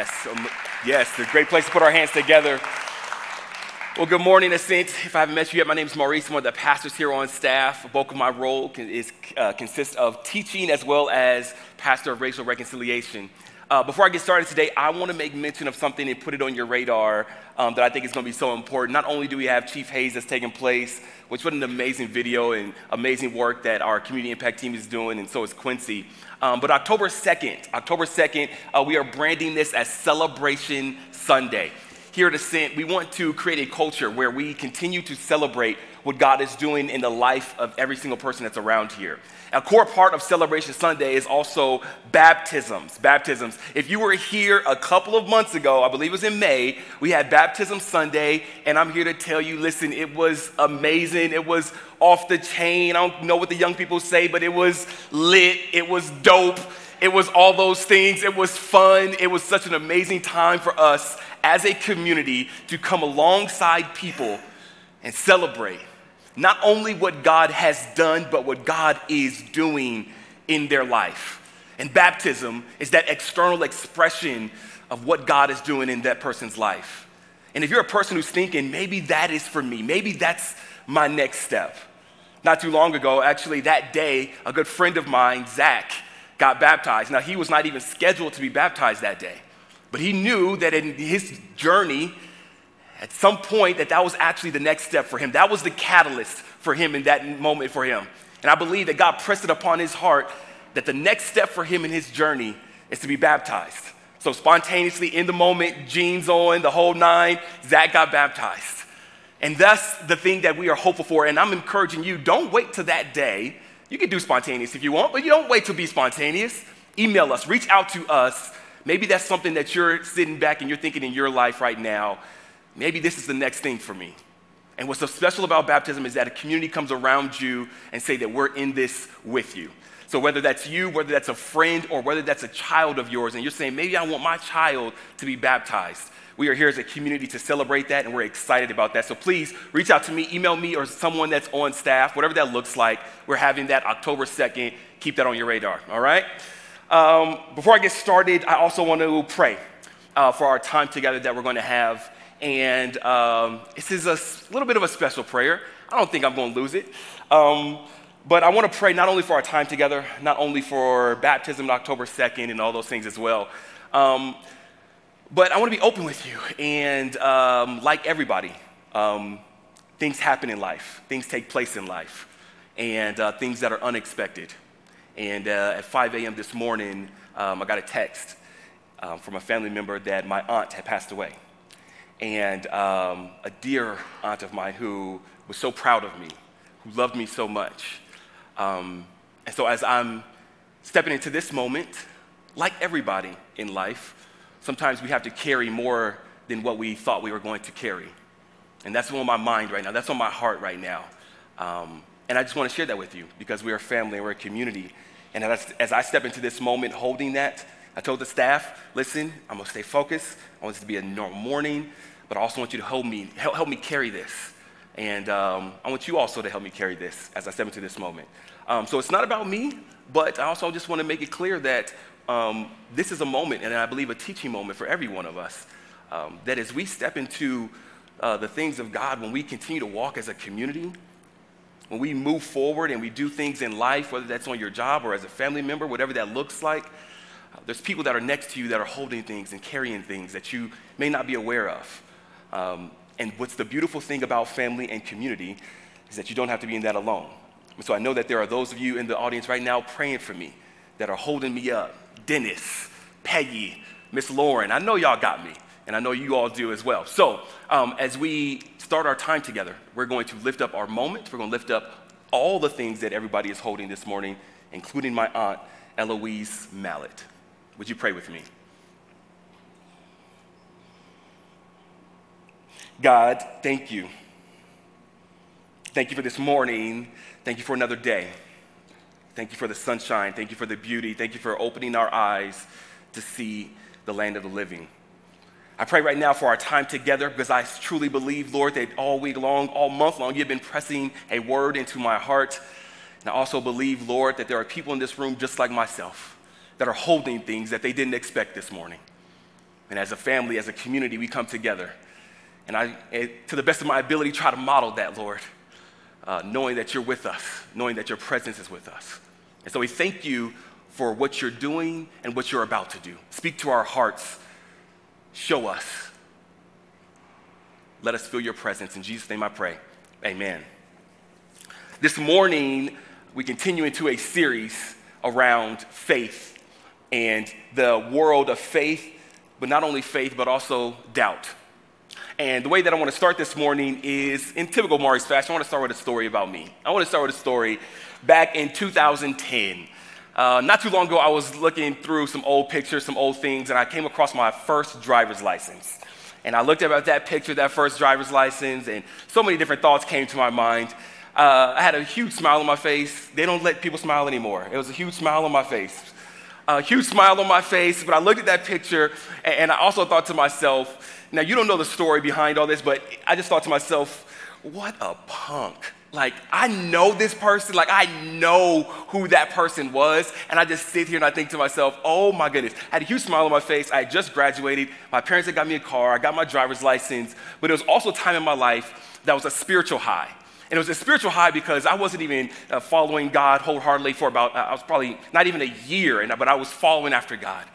Yes, um, yes, a great place to put our hands together. Well, good morning, Ascent. If I haven't met you yet, my name is Maurice. I'm one of the pastors here on staff. The bulk of my role is, uh, consists of teaching as well as pastor of racial reconciliation. Uh, before I get started today, I want to make mention of something and put it on your radar um, that I think is going to be so important. Not only do we have Chief Hayes that's taking place, which was an amazing video and amazing work that our community impact team is doing, and so is Quincy. Um, but October 2nd, October 2nd, uh, we are branding this as Celebration Sunday. Here at Ascent, we want to create a culture where we continue to celebrate what God is doing in the life of every single person that's around here. A core part of Celebration Sunday is also baptisms. Baptisms. If you were here a couple of months ago, I believe it was in May, we had Baptism Sunday, and I'm here to tell you listen, it was amazing. It was off the chain. I don't know what the young people say, but it was lit. It was dope. It was all those things. It was fun. It was such an amazing time for us as a community to come alongside people and celebrate not only what God has done, but what God is doing in their life. And baptism is that external expression of what God is doing in that person's life. And if you're a person who's thinking, maybe that is for me, maybe that's my next step. Not too long ago, actually, that day, a good friend of mine, Zach, got baptized. Now, he was not even scheduled to be baptized that day. But he knew that in his journey, at some point, that that was actually the next step for him. That was the catalyst for him in that moment for him. And I believe that God pressed it upon his heart that the next step for him in his journey is to be baptized. So spontaneously, in the moment, jeans on, the whole nine, Zach got baptized. And that's the thing that we are hopeful for. And I'm encouraging you, don't wait to that day. You can do spontaneous if you want, but you don't wait to be spontaneous. Email us, reach out to us Maybe that's something that you're sitting back and you're thinking in your life right now. Maybe this is the next thing for me. And what's so special about baptism is that a community comes around you and say that we're in this with you. So whether that's you, whether that's a friend, or whether that's a child of yours, and you're saying, maybe I want my child to be baptized. We are here as a community to celebrate that, and we're excited about that. So please reach out to me, email me, or someone that's on staff, whatever that looks like. We're having that October 2nd. Keep that on your radar, all right? Um, before I get started, I also want to pray uh, for our time together that we're going to have. And um, this is a little bit of a special prayer. I don't think I'm going to lose it. Um, but I want to pray not only for our time together, not only for baptism on October 2nd and all those things as well. Um, but I want to be open with you. And um, like everybody, um, things happen in life, things take place in life, and uh, things that are unexpected. And uh, at 5 a.m. this morning, um, I got a text um, from a family member that my aunt had passed away. And um, a dear aunt of mine who was so proud of me, who loved me so much. Um, and so as I'm stepping into this moment, like everybody in life, sometimes we have to carry more than what we thought we were going to carry. And that's on my mind right now. That's on my heart right now. Um, and I just want to share that with you because we're a family and we're a community. And as, as I step into this moment holding that, I told the staff, listen, I'm gonna stay focused. I want this to be a normal morning, but I also want you to help me, help, help me carry this. And um, I want you also to help me carry this as I step into this moment. Um, so it's not about me, but I also just want to make it clear that um, this is a moment, and I believe a teaching moment for every one of us. Um, that as we step into uh, the things of God, when we continue to walk as a community, when we move forward and we do things in life, whether that's on your job or as a family member, whatever that looks like, uh, there's people that are next to you that are holding things and carrying things that you may not be aware of. Um, and what's the beautiful thing about family and community is that you don't have to be in that alone. And so I know that there are those of you in the audience right now praying for me that are holding me up. Dennis, Peggy, Miss Lauren, I know y'all got me, and I know you all do as well. So um, as we start our time together, we're going to lift up our moment. We're going to lift up all the things that everybody is holding this morning, including my aunt, Eloise Mallet. Would you pray with me? God, thank you. Thank you for this morning. Thank you for another day. Thank you for the sunshine. Thank you for the beauty. Thank you for opening our eyes to see the land of the living. I pray right now for our time together because I truly believe, Lord, that all week long, all month long, you've been pressing a word into my heart. And I also believe, Lord, that there are people in this room just like myself that are holding things that they didn't expect this morning. And as a family, as a community, we come together. And I, to the best of my ability, try to model that, Lord, uh, knowing that you're with us, knowing that your presence is with us. And so we thank you for what you're doing and what you're about to do. Speak to our hearts. Show us. Let us feel your presence. In Jesus' name I pray. Amen. This morning, we continue into a series around faith and the world of faith, but not only faith, but also doubt. And the way that I want to start this morning is in typical Maurice fashion. I want to start with a story about me. I want to start with a story back in 2010. Uh, not too long ago, I was looking through some old pictures, some old things, and I came across my first driver's license. And I looked at that picture, that first driver's license, and so many different thoughts came to my mind. Uh, I had a huge smile on my face. They don't let people smile anymore. It was a huge smile on my face. A huge smile on my face, but I looked at that picture, and, and I also thought to myself, now, you don't know the story behind all this, but I just thought to myself, what a punk. Like, I know this person, like, I know who that person was. And I just sit here and I think to myself, oh my goodness. I had a huge smile on my face. I had just graduated. My parents had got me a car. I got my driver's license. But it was also a time in my life that was a spiritual high. And it was a spiritual high because I wasn't even uh, following God wholeheartedly for about, uh, I was probably not even a year, and, but I was following after God.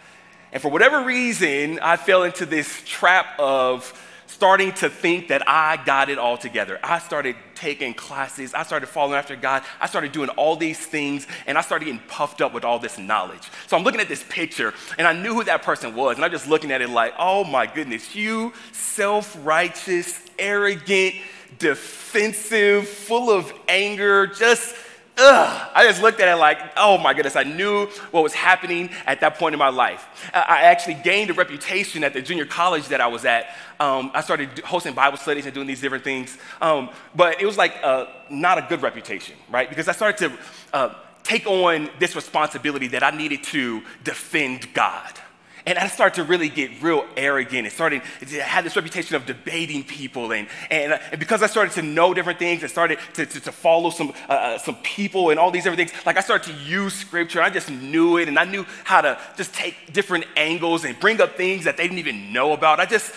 And for whatever reason, I fell into this trap of starting to think that I got it all together. I started taking classes, I started following after God, I started doing all these things, and I started getting puffed up with all this knowledge. So I'm looking at this picture, and I knew who that person was, and I'm just looking at it like, oh my goodness, you self righteous, arrogant, defensive, full of anger, just ugh, I just looked at it like, oh my goodness, I knew what was happening at that point in my life. I actually gained a reputation at the junior college that I was at. Um, I started hosting Bible studies and doing these different things. Um, but it was like uh, not a good reputation, right? Because I started to uh, take on this responsibility that I needed to defend God. And I started to really get real arrogant and started to have this reputation of debating people. And, and, uh, and because I started to know different things and started to, to, to follow some, uh, uh, some people and all these different things, like I started to use scripture. I just knew it and I knew how to just take different angles and bring up things that they didn't even know about. I just,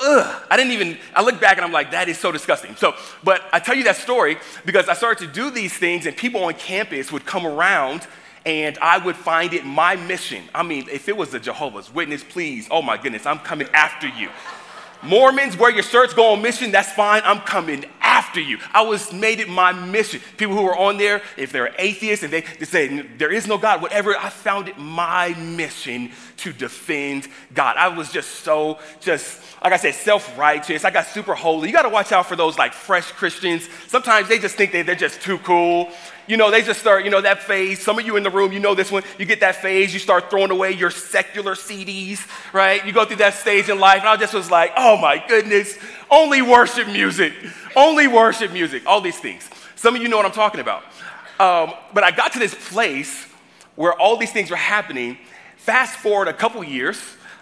ugh, I didn't even, I look back and I'm like, that is so disgusting. So, but I tell you that story because I started to do these things and people on campus would come around and I would find it my mission. I mean, if it was a Jehovah's Witness, please, oh my goodness, I'm coming after you. Mormons, wear your shirts, go on mission, that's fine. I'm coming after you. I was made it my mission. People who were on there, if they're atheists and they, they say there is no God, whatever, I found it my mission to defend God. I was just so, just, like I said, self righteous. I got super holy. You got to watch out for those like fresh Christians. Sometimes they just think they, they're just too cool. You know, they just start, you know, that phase. Some of you in the room, you know this one. You get that phase, you start throwing away your secular CDs, right? You go through that stage in life. And I just was like, oh my goodness, only worship music, only worship music, all these things. Some of you know what I'm talking about. Um, but I got to this place where all these things were happening. Fast forward a couple years,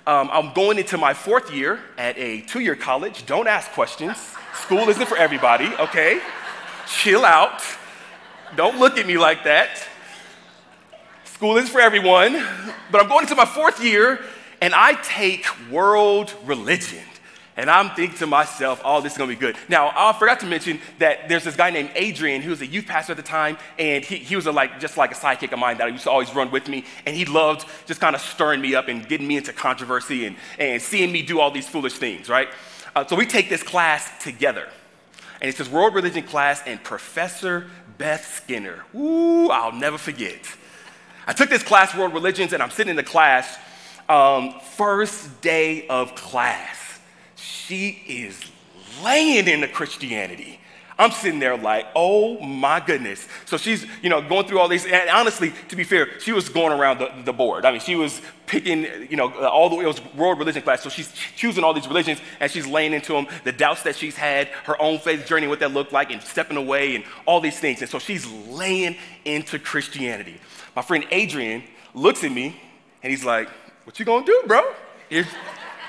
um, I'm going into my fourth year at a two year college. Don't ask questions. School isn't for everybody, okay? Chill out. Don't look at me like that. School is for everyone, but I'm going into my fourth year and I take world religion. And I'm thinking to myself, oh, this is gonna be good. Now, I forgot to mention that there's this guy named Adrian, who was a youth pastor at the time, and he, he was a, like just like a sidekick of mine that I used to always run with me, and he loved just kind of stirring me up and getting me into controversy and, and seeing me do all these foolish things, right? Uh, so we take this class together. And it's this world religion class, and Professor Beth Skinner. Ooh, I'll never forget. I took this class, World Religions, and I'm sitting in the class, um, first day of class. She is laying into Christianity. I'm sitting there like, oh my goodness. So she's, you know, going through all these. And honestly, to be fair, she was going around the, the board. I mean, she was picking, you know, uh, all the, it was world religion class. So she's choosing all these religions and she's laying into them, the doubts that she's had, her own faith journey, what that looked like, and stepping away and all these things. And so she's laying into Christianity. My friend Adrian looks at me and he's like, what you gonna do, bro?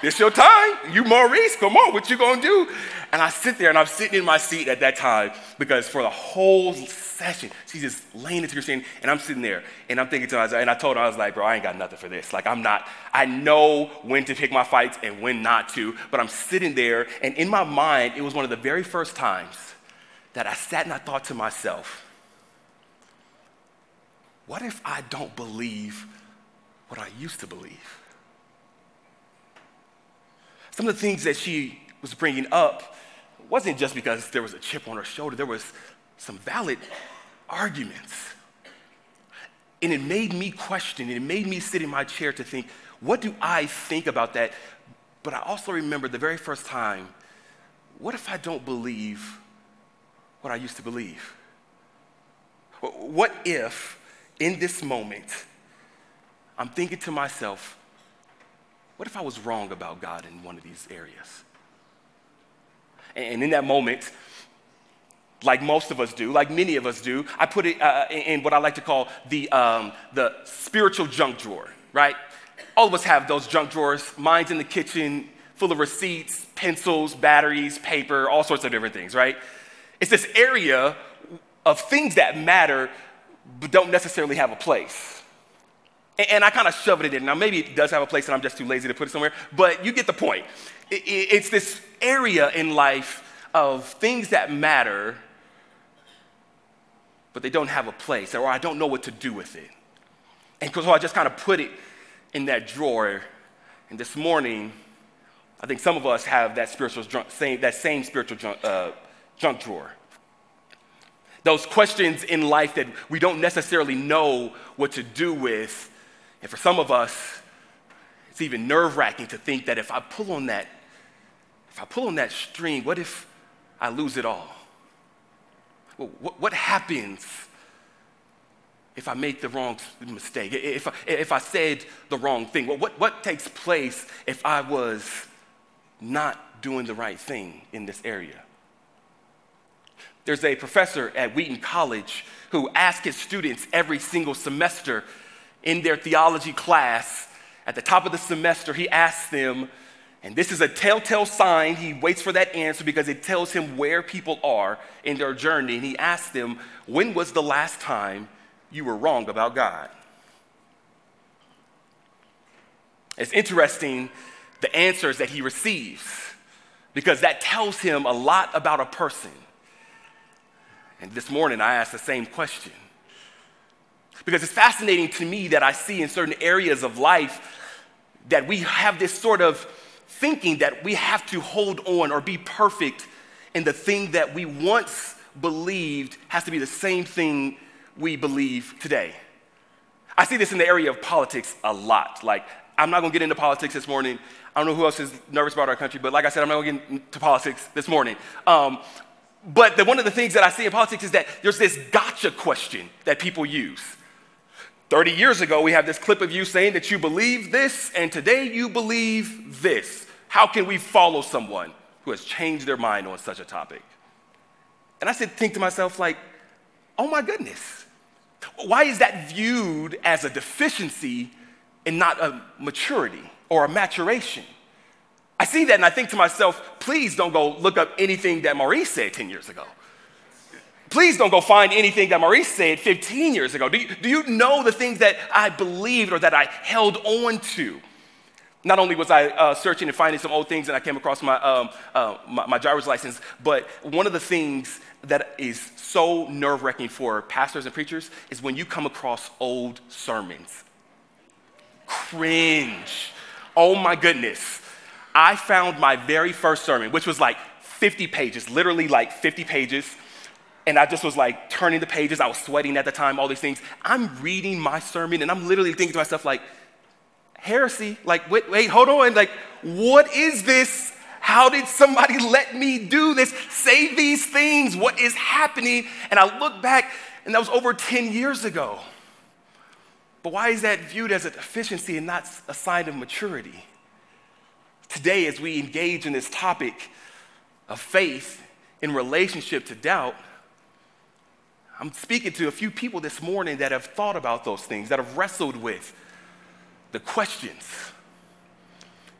This your time. You Maurice, come on, what you gonna do? And I sit there and I'm sitting in my seat at that time because for the whole session, she's just laying into your scene and I'm sitting there and I'm thinking to myself, and I told her, I was like, bro, I ain't got nothing for this. Like, I'm not, I know when to pick my fights and when not to, but I'm sitting there and in my mind, it was one of the very first times that I sat and I thought to myself, what if I don't believe what I used to believe? Some of the things that she was bringing up wasn't just because there was a chip on her shoulder, there was some valid arguments. And it made me question, it made me sit in my chair to think, what do I think about that? But I also remember the very first time, what if I don't believe what I used to believe? What if in this moment I'm thinking to myself, what if I was wrong about God in one of these areas? And in that moment, like most of us do, like many of us do, I put it uh, in what I like to call the, um, the spiritual junk drawer, right? All of us have those junk drawers. Mine's in the kitchen, full of receipts, pencils, batteries, paper, all sorts of different things, right? It's this area of things that matter but don't necessarily have a place. And I kind of shoved it in. Now, maybe it does have a place and I'm just too lazy to put it somewhere, but you get the point. It's this area in life of things that matter, but they don't have a place, or I don't know what to do with it. And so I just kind of put it in that drawer. And this morning, I think some of us have that spiritual same, that same spiritual junk, uh, junk drawer. Those questions in life that we don't necessarily know what to do with and for some of us, it's even nerve wracking to think that if I pull on that, if I pull on that string, what if I lose it all? What, what happens if I make the wrong mistake? If I, if I said the wrong thing? What, what takes place if I was not doing the right thing in this area? There's a professor at Wheaton College who asks his students every single semester in their theology class, at the top of the semester, he asks them, and this is a telltale sign, he waits for that answer because it tells him where people are in their journey. And he asks them, When was the last time you were wrong about God? It's interesting the answers that he receives because that tells him a lot about a person. And this morning I asked the same question because it's fascinating to me that I see in certain areas of life that we have this sort of thinking that we have to hold on or be perfect and the thing that we once believed has to be the same thing we believe today. I see this in the area of politics a lot. Like, I'm not gonna get into politics this morning. I don't know who else is nervous about our country, but like I said, I'm not gonna get into politics this morning. Um, but the, one of the things that I see in politics is that there's this gotcha question that people use. 30 years ago, we have this clip of you saying that you believe this, and today you believe this. How can we follow someone who has changed their mind on such a topic? And I said, think to myself, like, oh my goodness, why is that viewed as a deficiency and not a maturity or a maturation? I see that and I think to myself, please don't go look up anything that Maurice said 10 years ago. Please don't go find anything that Maurice said 15 years ago. Do you, do you know the things that I believed or that I held on to? Not only was I uh, searching and finding some old things and I came across my, um, uh, my, my driver's license, but one of the things that is so nerve wracking for pastors and preachers is when you come across old sermons. Cringe. Oh my goodness. I found my very first sermon, which was like 50 pages, literally like 50 pages and I just was like turning the pages. I was sweating at the time, all these things. I'm reading my sermon and I'm literally thinking to myself, like, heresy. Like, wait, wait, hold on. Like, what is this? How did somebody let me do this? Say these things. What is happening? And I look back, and that was over 10 years ago. But why is that viewed as a deficiency and not a sign of maturity? Today, as we engage in this topic of faith in relationship to doubt, I'm speaking to a few people this morning that have thought about those things, that have wrestled with the questions.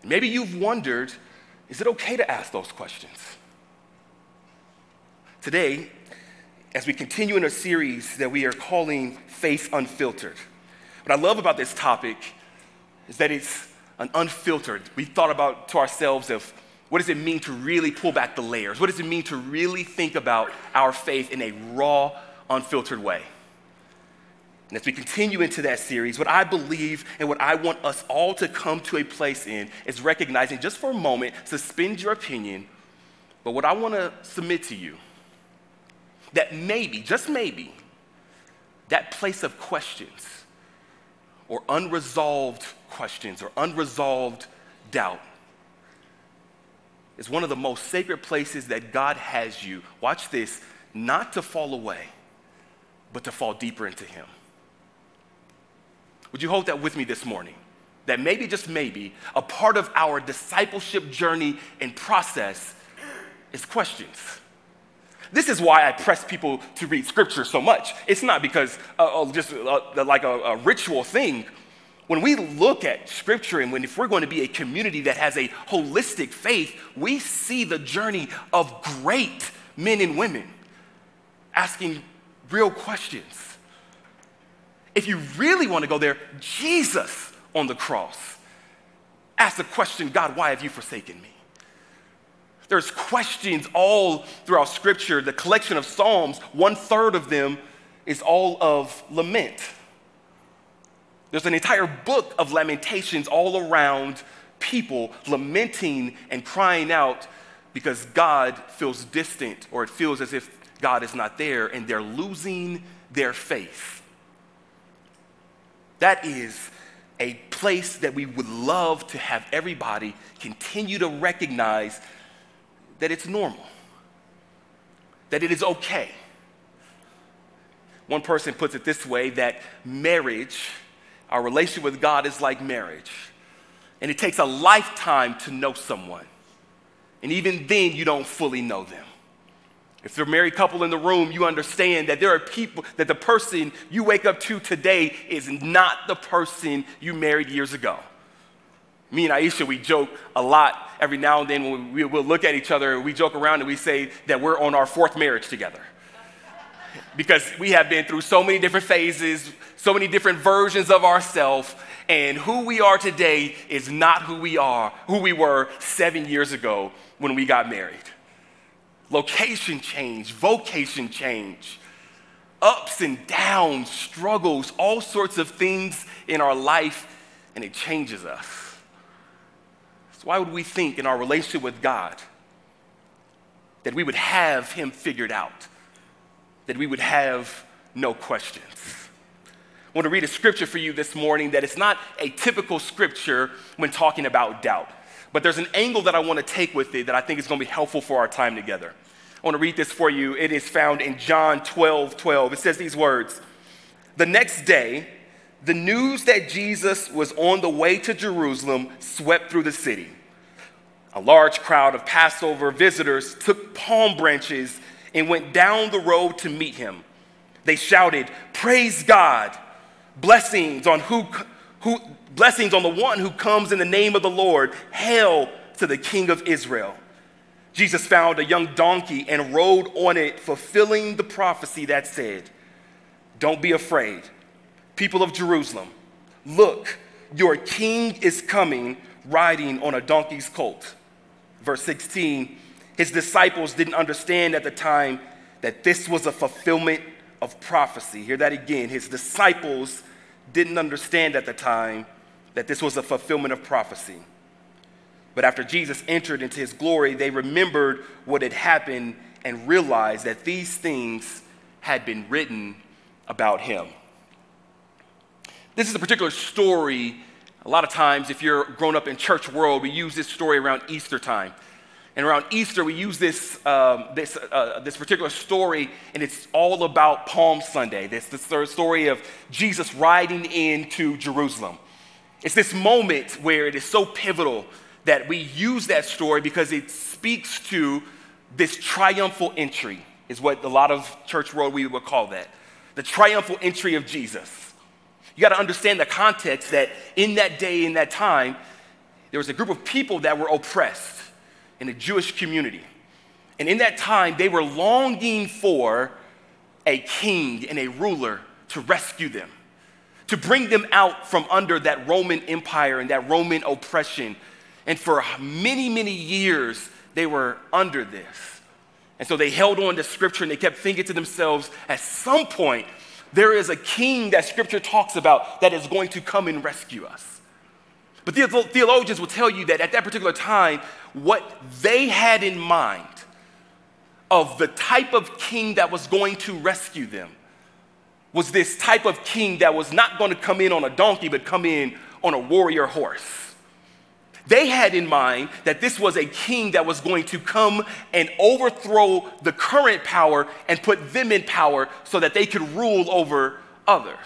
Maybe you've wondered is it okay to ask those questions? Today, as we continue in a series that we are calling Faith Unfiltered, what I love about this topic is that it's an unfiltered. We thought about to ourselves of what does it mean to really pull back the layers? What does it mean to really think about our faith in a raw, unfiltered way? And as we continue into that series, what I believe and what I want us all to come to a place in is recognizing just for a moment, suspend your opinion, but what I want to submit to you that maybe, just maybe, that place of questions or unresolved questions or unresolved doubt is one of the most sacred places that God has you. Watch this, not to fall away, but to fall deeper into Him. Would you hold that with me this morning? That maybe, just maybe, a part of our discipleship journey and process is questions. This is why I press people to read scripture so much. It's not because uh, just uh, like a, a ritual thing. When we look at scripture and when if we're going to be a community that has a holistic faith, we see the journey of great men and women asking real questions if you really want to go there, Jesus on the cross asked the question God, why have you forsaken me? There's questions all throughout Scripture. The collection of Psalms, one third of them is all of lament. There's an entire book of lamentations all around people lamenting and crying out because God feels distant or it feels as if God is not there and they're losing their faith. That is a place that we would love to have everybody continue to recognize that it's normal, that it is okay. One person puts it this way that marriage, our relationship with God is like marriage, and it takes a lifetime to know someone. And even then, you don't fully know them. If they're a married couple in the room, you understand that there are people, that the person you wake up to today is not the person you married years ago. Me and Aisha, we joke a lot every now and then when we, will look at each other, we joke around and we say that we're on our fourth marriage together. because we have been through so many different phases, so many different versions of ourselves, and who we are today is not who we are, who we were seven years ago when we got married location change, vocation change, ups and downs, struggles, all sorts of things in our life, and it changes us. So, why would we think in our relationship with God that we would have Him figured out, that we would have no questions? I want to read a scripture for you this morning that is not a typical scripture when talking about doubt. But there's an angle that I want to take with it that I think is going to be helpful for our time together. I want to read this for you. It is found in John 12 12. It says these words The next day, the news that Jesus was on the way to Jerusalem swept through the city. A large crowd of Passover visitors took palm branches and went down the road to meet him. They shouted, Praise God! Blessings on who, who Blessings on the one who comes in the name of the Lord. Hail to the King of Israel. Jesus found a young donkey and rode on it, fulfilling the prophecy that said, Don't be afraid, people of Jerusalem. Look, your king is coming riding on a donkey's colt. Verse 16, his disciples didn't understand at the time that this was a fulfillment of prophecy. Hear that again. His disciples didn't understand at the time that this was a fulfillment of prophecy. But after Jesus entered into his glory, they remembered what had happened and realized that these things had been written about him. This is a particular story. A lot of times, if you're grown up in church world, we use this story around Easter time. And around Easter, we use this, um, this, uh, this particular story, and it's all about Palm Sunday. This the story of Jesus riding into Jerusalem. It's this moment where it is so pivotal that we use that story because it speaks to this triumphal entry, is what a lot of church world we would call that. The triumphal entry of Jesus. You got to understand the context that in that day, in that time, there was a group of people that were oppressed in the Jewish community. And in that time, they were longing for a king and a ruler to rescue them, to bring them out from under that Roman Empire and that Roman oppression. And for many, many years, they were under this. And so they held on to scripture and they kept thinking to themselves, at some point, there is a king that scripture talks about that is going to come and rescue us. But theologians will tell you that at that particular time, what they had in mind of the type of king that was going to rescue them was this type of king that was not going to come in on a donkey, but come in on a warrior horse. They had in mind that this was a king that was going to come and overthrow the current power and put them in power so that they could rule over others.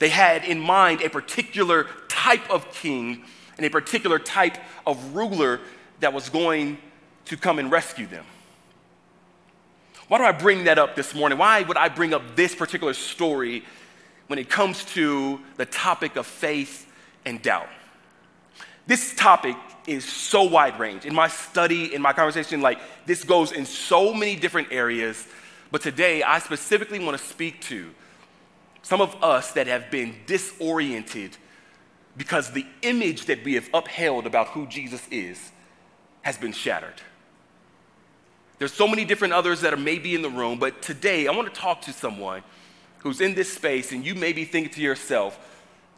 They had in mind a particular type of king and a particular type of ruler that was going to come and rescue them. Why do I bring that up this morning? Why would I bring up this particular story when it comes to the topic of faith and doubt? This topic is so wide range. In my study, in my conversation, like this goes in so many different areas. But today, I specifically want to speak to some of us that have been disoriented because the image that we have upheld about who Jesus is has been shattered. There's so many different others that are maybe in the room, but today I want to talk to someone who's in this space and you may be thinking to yourself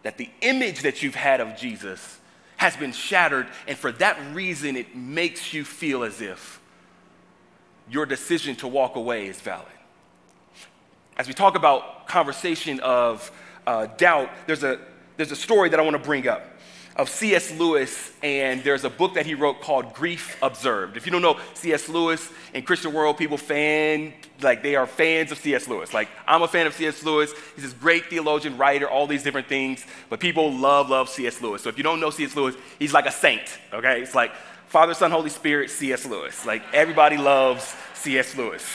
that the image that you've had of Jesus has been shattered, and for that reason, it makes you feel as if your decision to walk away is valid. As we talk about conversation of uh, doubt, there's a, there's a story that I want to bring up of C.S. Lewis, and there's a book that he wrote called Grief Observed. If you don't know C.S. Lewis in Christian world, people fan like they are fans of C.S. Lewis. Like I'm a fan of C.S. Lewis. He's this great theologian, writer, all these different things. But people love, love C.S. Lewis. So if you don't know C.S. Lewis, he's like a saint. Okay, it's like Father, Son, Holy Spirit, C.S. Lewis. Like everybody loves C.S. Lewis.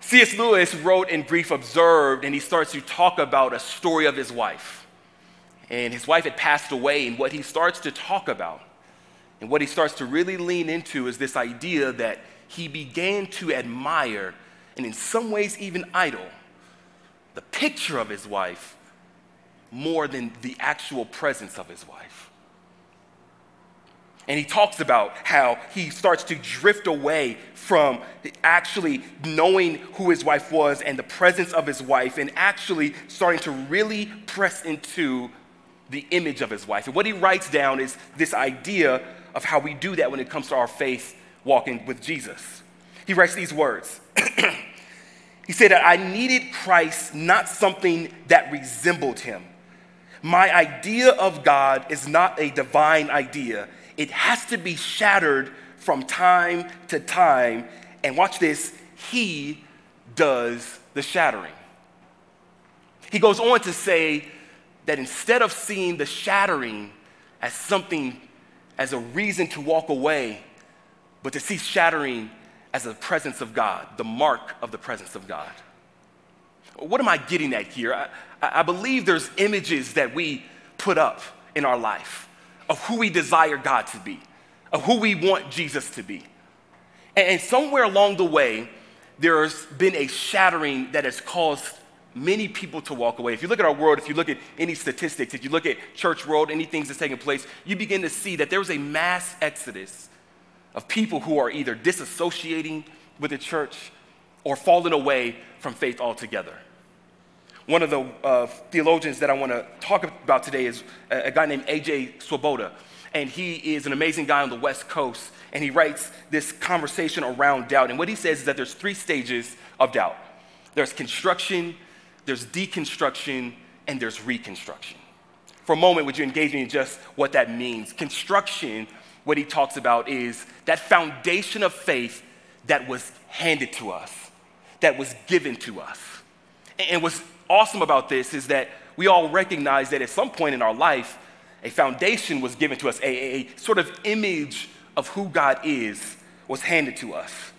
C.S. Lewis wrote in Grief Observed, and he starts to talk about a story of his wife and his wife had passed away. And what he starts to talk about and what he starts to really lean into is this idea that he began to admire and, in some ways, even idol the picture of his wife more than the actual presence of his wife. And he talks about how he starts to drift away from actually knowing who his wife was and the presence of his wife, and actually starting to really press into the image of his wife. And what he writes down is this idea of how we do that when it comes to our faith walking with Jesus. He writes these words. he said that I needed Christ, not something that resembled him. My idea of God is not a divine idea. It has to be shattered from time to time. And watch this, he does the shattering. He goes on to say that instead of seeing the shattering as something, as a reason to walk away, but to see shattering as a presence of God, the mark of the presence of God. What am I getting at here? I, I believe there's images that we put up in our life of who we desire God to be, of who we want Jesus to be. And somewhere along the way, there's been a shattering that has caused many people to walk away. If you look at our world, if you look at any statistics, if you look at church world, anything that's taking place, you begin to see that there was a mass exodus of people who are either disassociating with the church or falling away from faith altogether. One of the uh, theologians that I want to talk about today is a, a guy named A.J. Swoboda. And he is an amazing guy on the West Coast. And he writes this conversation around doubt. And what he says is that there's three stages of doubt there's construction, there's deconstruction, and there's reconstruction. For a moment, would you engage me in just what that means? Construction, what he talks about is that foundation of faith that was handed to us, that was given to us. And what's awesome about this is that we all recognize that at some point in our life, a foundation was given to us, a, a sort of image of who God is was handed to us.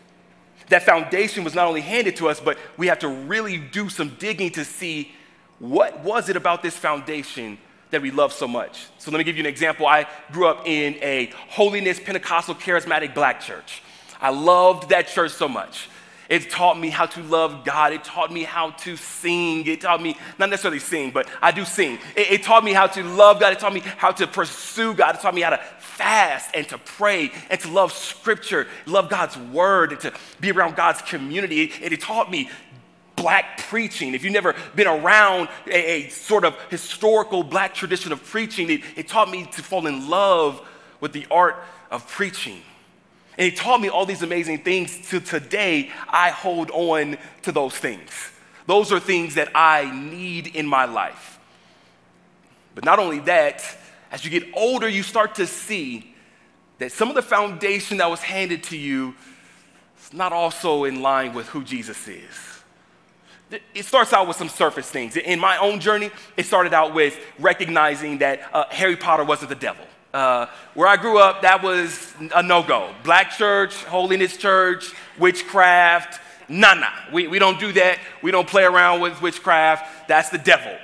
That foundation was not only handed to us, but we have to really do some digging to see what was it about this foundation that we love so much. So let me give you an example. I grew up in a holiness Pentecostal charismatic black church. I loved that church so much. It taught me how to love God. It taught me how to sing. It taught me, not necessarily sing, but I do sing. It, it, taught me how to love God. It taught me how to pursue God. It taught me how to fast and to pray and to love Scripture, love God's Word, and to be around God's community. It, it taught me black preaching. If you've never been around a, a sort of historical black tradition of preaching, it, it taught me to fall in love with the art of preaching. And he taught me all these amazing things. To today, I hold on to those things. Those are things that I need in my life. But not only that, as you get older, you start to see that some of the foundation that was handed to you is not also in line with who Jesus is. It starts out with some surface things. In my own journey, it started out with recognizing that uh, Harry Potter wasn't the devil. Uh, where I grew up, that was a no go. Black church, holiness church, witchcraft, nah, nah. We, we don't do that. We don't play around with witchcraft. That's the devil.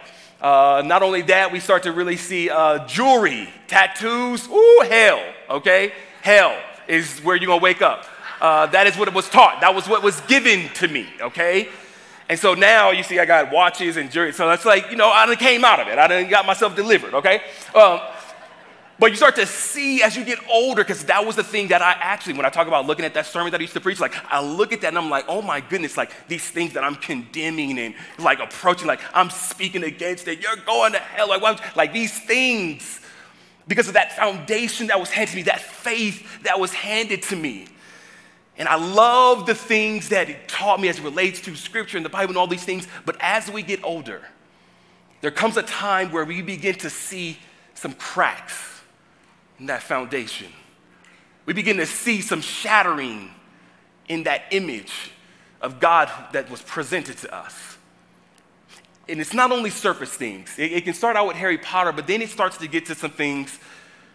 Uh, not only that, we start to really see uh, jewelry, tattoos. Ooh, hell, okay? Hell is where you're gonna wake up. Uh, that is what it was taught. That was what was given to me, okay? And so now you see I got watches and jewelry. So that's like, you know, I done came out of it. I done got myself delivered, okay? Um, but you start to see as you get older, because that was the thing that I actually, when I talk about looking at that sermon that I used to preach, like I look at that and I'm like, oh my goodness, like these things that I'm condemning and like approaching, like I'm speaking against it. You're going to hell. Like, like these things, because of that foundation that was handed to me, that faith that was handed to me. And I love the things that it taught me as it relates to scripture and the Bible and all these things. But as we get older, there comes a time where we begin to see some cracks in that foundation. We begin to see some shattering in that image of God that was presented to us. And it's not only surface things, it, it, can start out with Harry Potter, but then it starts to get to some things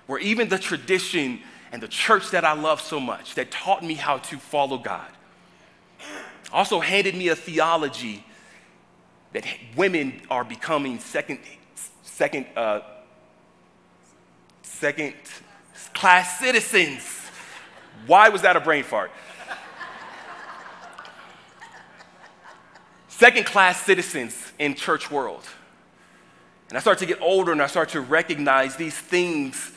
where even the tradition and the church that I love so much, that taught me how to follow God, also handed me a theology that women are becoming second, second, uh, second class citizens. Why was that a brain fart? Second class citizens in church world. And I start to get older and I start to recognize these things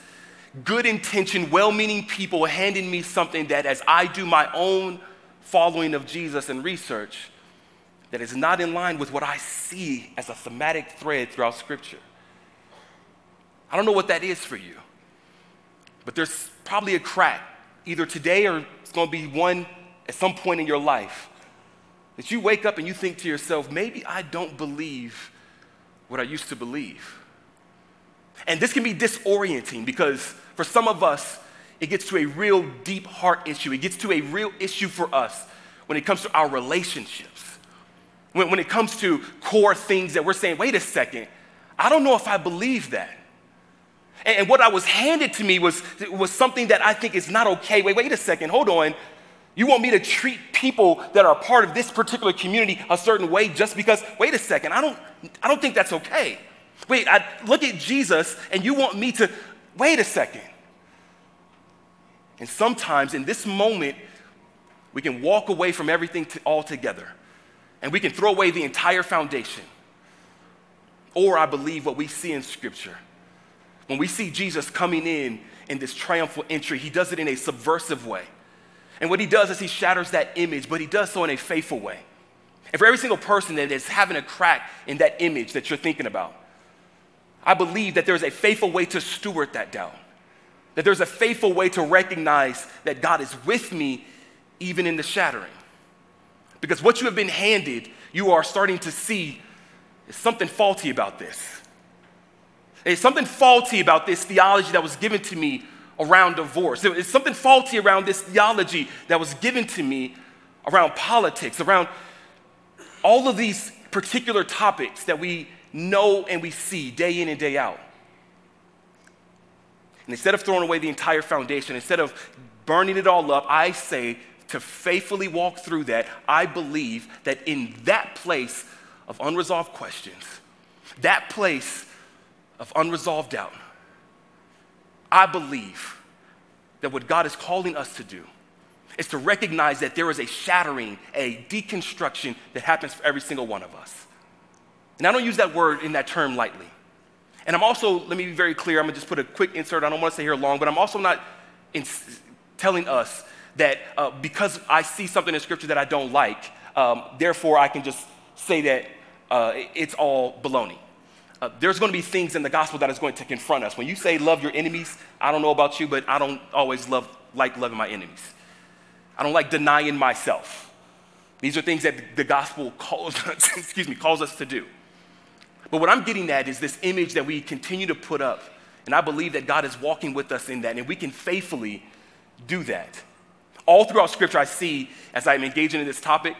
good intentioned, well meaning people handing me something that as I do my own following of Jesus and research, that is not in line with what I see as a thematic thread throughout Scripture. I don't know what that is for you. But there's probably a crack, either today or it's to be one at some point in your life, that you wake up and you think to yourself, maybe I don't believe what I used to believe. And this can be disorienting because for some of us, it gets to a real deep heart issue. It gets to a real issue for us when it comes to our relationships. When, when it comes to core things that we're saying, wait a second, I don't know if I believe that. And what I was handed to me was, was something that I think is not okay. Wait, wait a second, hold on. You want me to treat people that are part of this particular community a certain way just because, wait a second, I don't, I don't think that's okay. Wait, I look at Jesus and you want me to, wait a second. And sometimes in this moment, we can walk away from everything to, altogether and we can throw away the entire foundation. Or I believe what we see in Scripture when we see Jesus coming in in this triumphal entry, he does it in a subversive way. And what he does is he shatters that image, but he does so in a faithful way. And for every single person that is having a crack in that image that you're thinking about, I believe that there's a faithful way to steward that down. That there's a faithful way to recognize that God is with me even in the shattering. Because what you have been handed, you are starting to see is something faulty about this. There's something faulty about this theology that was given to me around divorce. There's something faulty around this theology that was given to me around politics, around all of these particular topics that we know and we see day in and day out. And instead of throwing away the entire foundation, instead of burning it all up, I say to faithfully walk through that, I believe that in that place of unresolved questions, that place of unresolved doubt, I believe that what God is calling us to do is to recognize that there is a shattering, a deconstruction that happens for every single one of us. And I don't use that word in that term lightly. And I'm also, let me be very clear, I'm gonna just put a quick insert, I don't wanna stay here long, but I'm also not in, telling us that uh, because I see something in Scripture that I don't like, um, therefore I can just say that uh, it's all baloney. Uh, there's going to be things in the gospel that is going to confront us. When you say love your enemies, I don't know about you, but I don't always love, like loving my enemies. I don't like denying myself. These are things that the gospel calls us, excuse me, calls us to do. But what I'm getting at is this image that we continue to put up. And I believe that God is walking with us in that, and we can faithfully do that. All throughout Scripture, I see, as I'm engaging in this topic,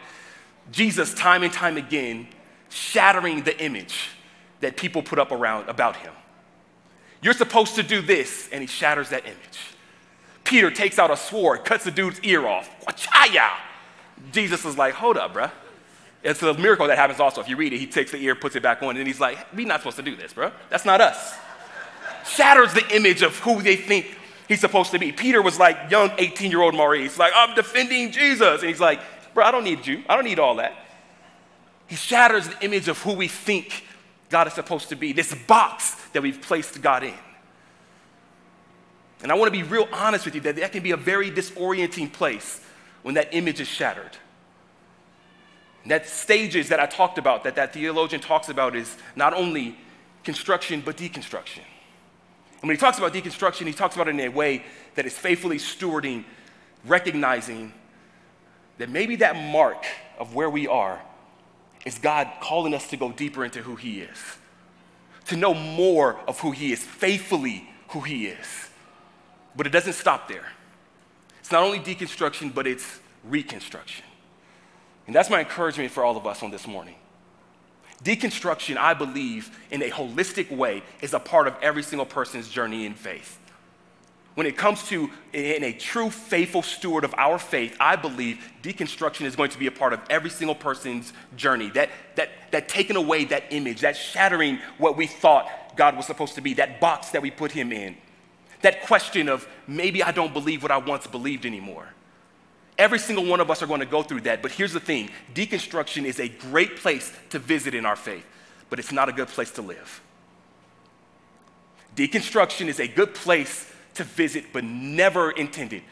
Jesus, time and time again, shattering the image that people put up around about him. You're supposed to do this, and he shatters that image. Peter takes out a sword, cuts the dude's ear off. Wachaya! Jesus is like, hold up, bruh. It's a miracle that happens also. If you read it, he takes the ear, puts it back on, and he's like, we're not supposed to do this, bruh. That's not us. Shatters the image of who they think he's supposed to be. Peter was like young 18 year old Maurice, like, I'm defending Jesus. And he's like, bro, I don't need you. I don't need all that. He shatters the image of who we think God is supposed to be, this box that we've placed God in. And I want to be real honest with you that that can be a very disorienting place when that image is shattered. And that stages that I talked about, that that theologian talks about, is not only construction, but deconstruction. And when he talks about deconstruction, he talks about it in a way that is faithfully stewarding, recognizing that maybe that mark of where we are is God calling us to go deeper into who He is, to know more of who He is, faithfully who He is. But it doesn't stop there. It's not only deconstruction, but it's reconstruction. And that's my encouragement for all of us on this morning. Deconstruction, I believe, in a holistic way, is a part of every single person's journey in faith. When it comes to in a true faithful steward of our faith, I believe deconstruction is going to be a part of every single person's journey. That, that, that taking away that image, that shattering what we thought God was supposed to be, that box that we put him in, that question of maybe I don't believe what I once believed anymore. Every single one of us are going to go through that. But here's the thing deconstruction is a great place to visit in our faith, but it's not a good place to live. Deconstruction is a good place to visit, but never intended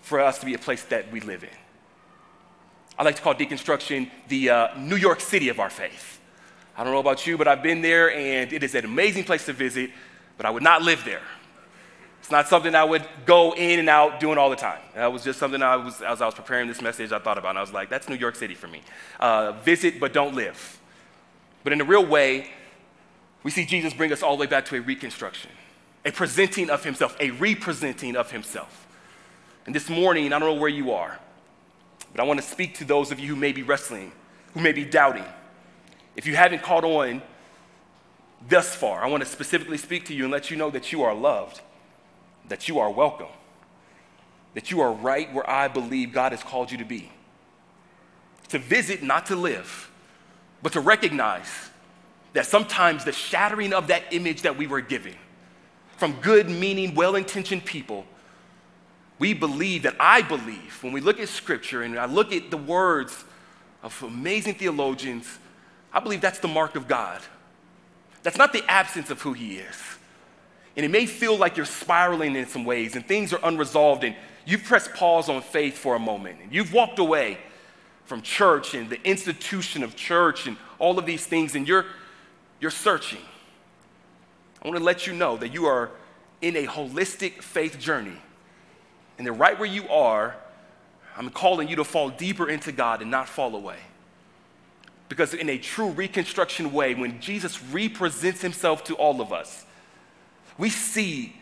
for us to be a place that we live in. I like to call deconstruction the uh, New York City of our faith. I don't know about you, but I've been there and it is an amazing place to visit, but I would not live there. It's not something I would go in and out doing all the time. That was just something I was, as I was preparing this message, I thought about. And I was like, that's New York City for me. Uh, visit, but don't live. But in a real way, we see Jesus bring us all the way back to a reconstruction a presenting of himself, a representing of himself. And this morning, I don't know where you are, but I want to speak to those of you who may be wrestling, who may be doubting. If you haven't caught on thus far, I want to specifically speak to you and let you know that you are loved, that you are welcome, that you are right where I believe God has called you to be. To visit, not to live, but to recognize that sometimes the shattering of that image that we were given from good meaning, well intentioned people, we believe that I believe when we look at scripture and I look at the words of amazing theologians, I believe that's the mark of God. That's not the absence of who He is. And it may feel like you're spiraling in some ways and things are unresolved and you've pressed pause on faith for a moment and you've walked away from church and the institution of church and all of these things and you're, you're searching. I want to let you know that you are in a holistic faith journey. And that right where you are, I'm calling you to fall deeper into God and not fall away. Because in a true reconstruction way, when Jesus represents himself to all of us, we see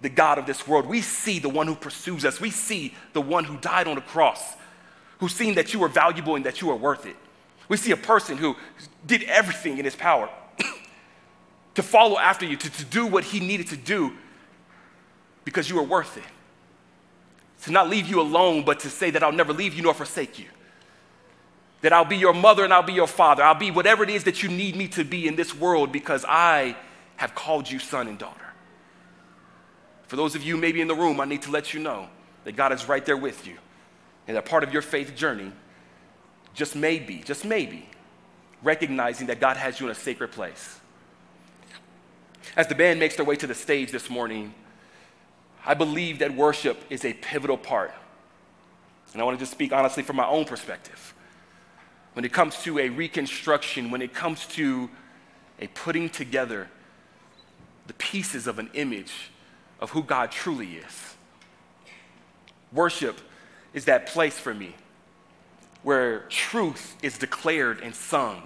the God of this world. We see the one who pursues us. We see the one who died on the cross, who's seen that you are valuable and that you are worth it. We see a person who did everything in his power to follow after you, to, to do what he needed to do because you were worth it. To not leave you alone, but to say that I'll never leave you nor forsake you. That I'll be your mother and I'll be your father. I'll be whatever it is that you need me to be in this world because I have called you son and daughter. For those of you maybe in the room, I need to let you know that God is right there with you. And that part of your faith journey just maybe, just maybe, recognizing that God has you in a sacred place. As the band makes their way to the stage this morning, I believe that worship is a pivotal part. And I want to just speak honestly from my own perspective. When it comes to a reconstruction, when it comes to a putting together the pieces of an image of who God truly is. Worship is that place for me where truth is declared and sung.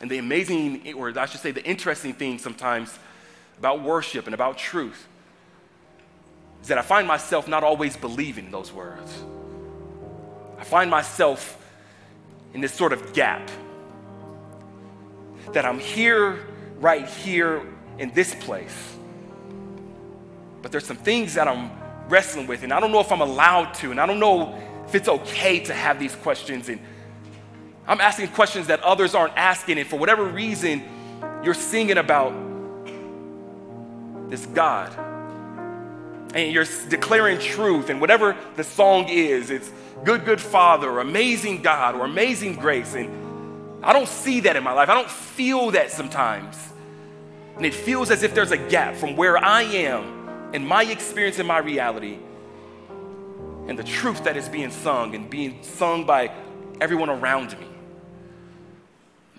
And the amazing, or I should say, the interesting thing sometimes about worship and about truth is that I find myself not always believing those words. I find myself in this sort of gap that I'm here, right here in this place. But there's some things that I'm wrestling with, and I don't know if I'm allowed to, and I don't know if it's okay to have these questions. And I'm asking questions that others aren't asking, and for whatever reason, you're singing about this God. And you're declaring truth, and whatever the song is, it's good, good Father, or amazing God, or amazing grace. And I don't see that in my life. I don't feel that sometimes. And it feels as if there's a gap from where I am and my experience and my reality and the truth that is being sung and being sung by everyone around me.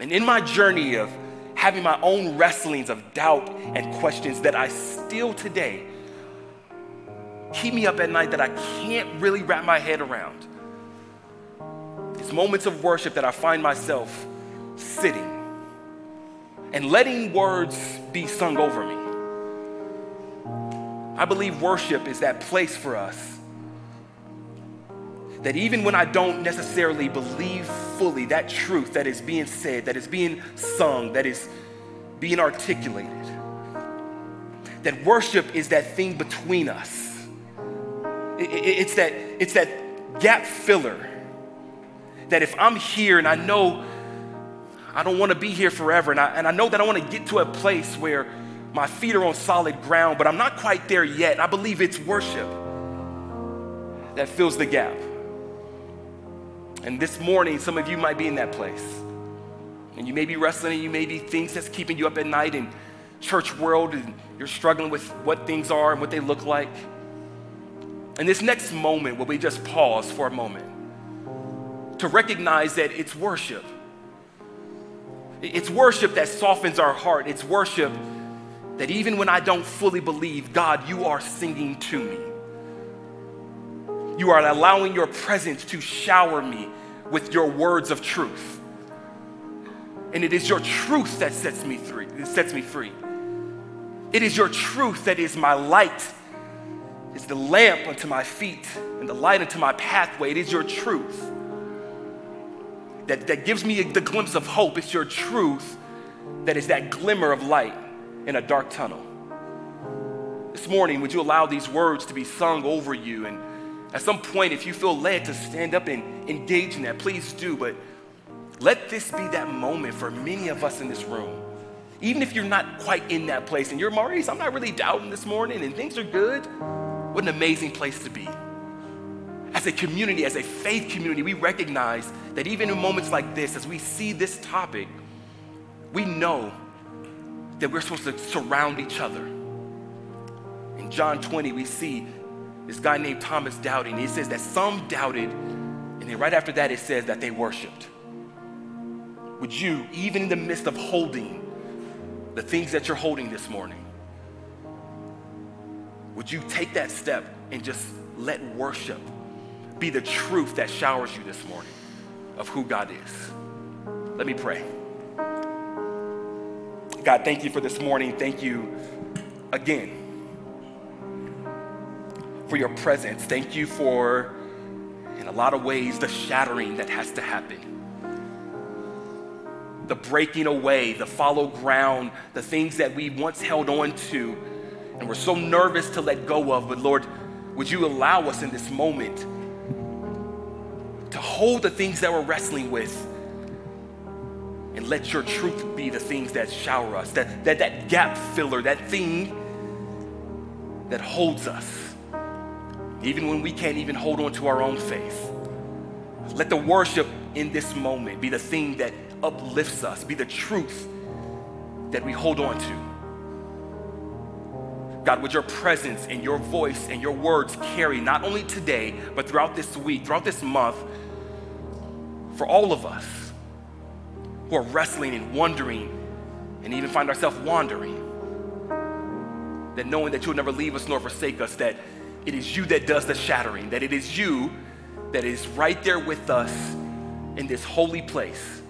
And in my journey of having my own wrestlings of doubt and questions that I still today keep me up at night that I can't really wrap my head around. It's moments of worship that I find myself sitting and letting words be sung over me. I believe worship is that place for us that even when I don't necessarily believe fully that truth that is being said, that is being sung, that is being articulated, that worship is that thing between us. It's that, it's that gap filler. That if I'm here and I know I don't want to be here forever. And I, and I know that I want to get to a place where my feet are on solid ground, but I'm not quite there yet. I believe it's worship that fills the gap. And this morning, some of you might be in that place. And you may be wrestling, and you may be things that's keeping you up at night in church world, and you're struggling with what things are and what they look like. And this next moment, will we just pause for a moment to recognize that it's worship. It's worship that softens our heart. It's worship that even when I don't fully believe, God, you are singing to me. You are allowing your presence to shower me with your words of truth. And it is your truth that sets me free. It sets me free. It is your truth that is my light. It's the lamp unto my feet and the light unto my pathway. It is your truth that, that gives me the glimpse of hope. It's your truth that is that glimmer of light in a dark tunnel. This morning, would you allow these words to be sung over you? And at some point, if you feel led to stand up and engage in that, please do. But let this be that moment for many of us in this room. Even if you're not quite in that place and you're Maurice, I'm not really doubting this morning and things are good. What an amazing place to be as a community, as a faith community, we recognize that even in moments like this, as we see this topic, we know that we're supposed to surround each other. In John 20, we see this guy named Thomas doubting. He says that some doubted, and then right after that, it says that they worshiped. Would you, even in the midst of holding the things that you're holding this morning, would you take that step and just let worship be the truth that showers you this morning of who God is. Let me pray. God, thank you for this morning. Thank you again for your presence. Thank you for, in a lot of ways, the shattering that has to happen. The breaking away, the follow ground, the things that we once held on to and we're so nervous to let go of. But Lord, would you allow us in this moment to hold the things that we're wrestling with And let your truth be the things that shower us, that, that, that gap filler, that thing that holds us, even when we can't even hold on to our own faith. Let the worship in this moment be the thing that uplifts us, be the truth that we hold on to. God, would your presence and your voice and your words carry not only today, but throughout this week, throughout this month, for all of us who are wrestling and wondering and even find ourselves wandering. That knowing that you'll never leave us nor forsake us, that it is you that does the shattering, that it is you that is right there with us in this holy place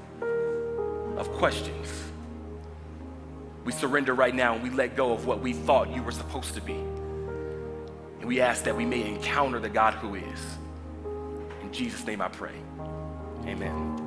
of questions. We surrender right now and we let go of what we thought you were supposed to be. And we ask that we may encounter the God who is. In Jesus' name I pray. Amen.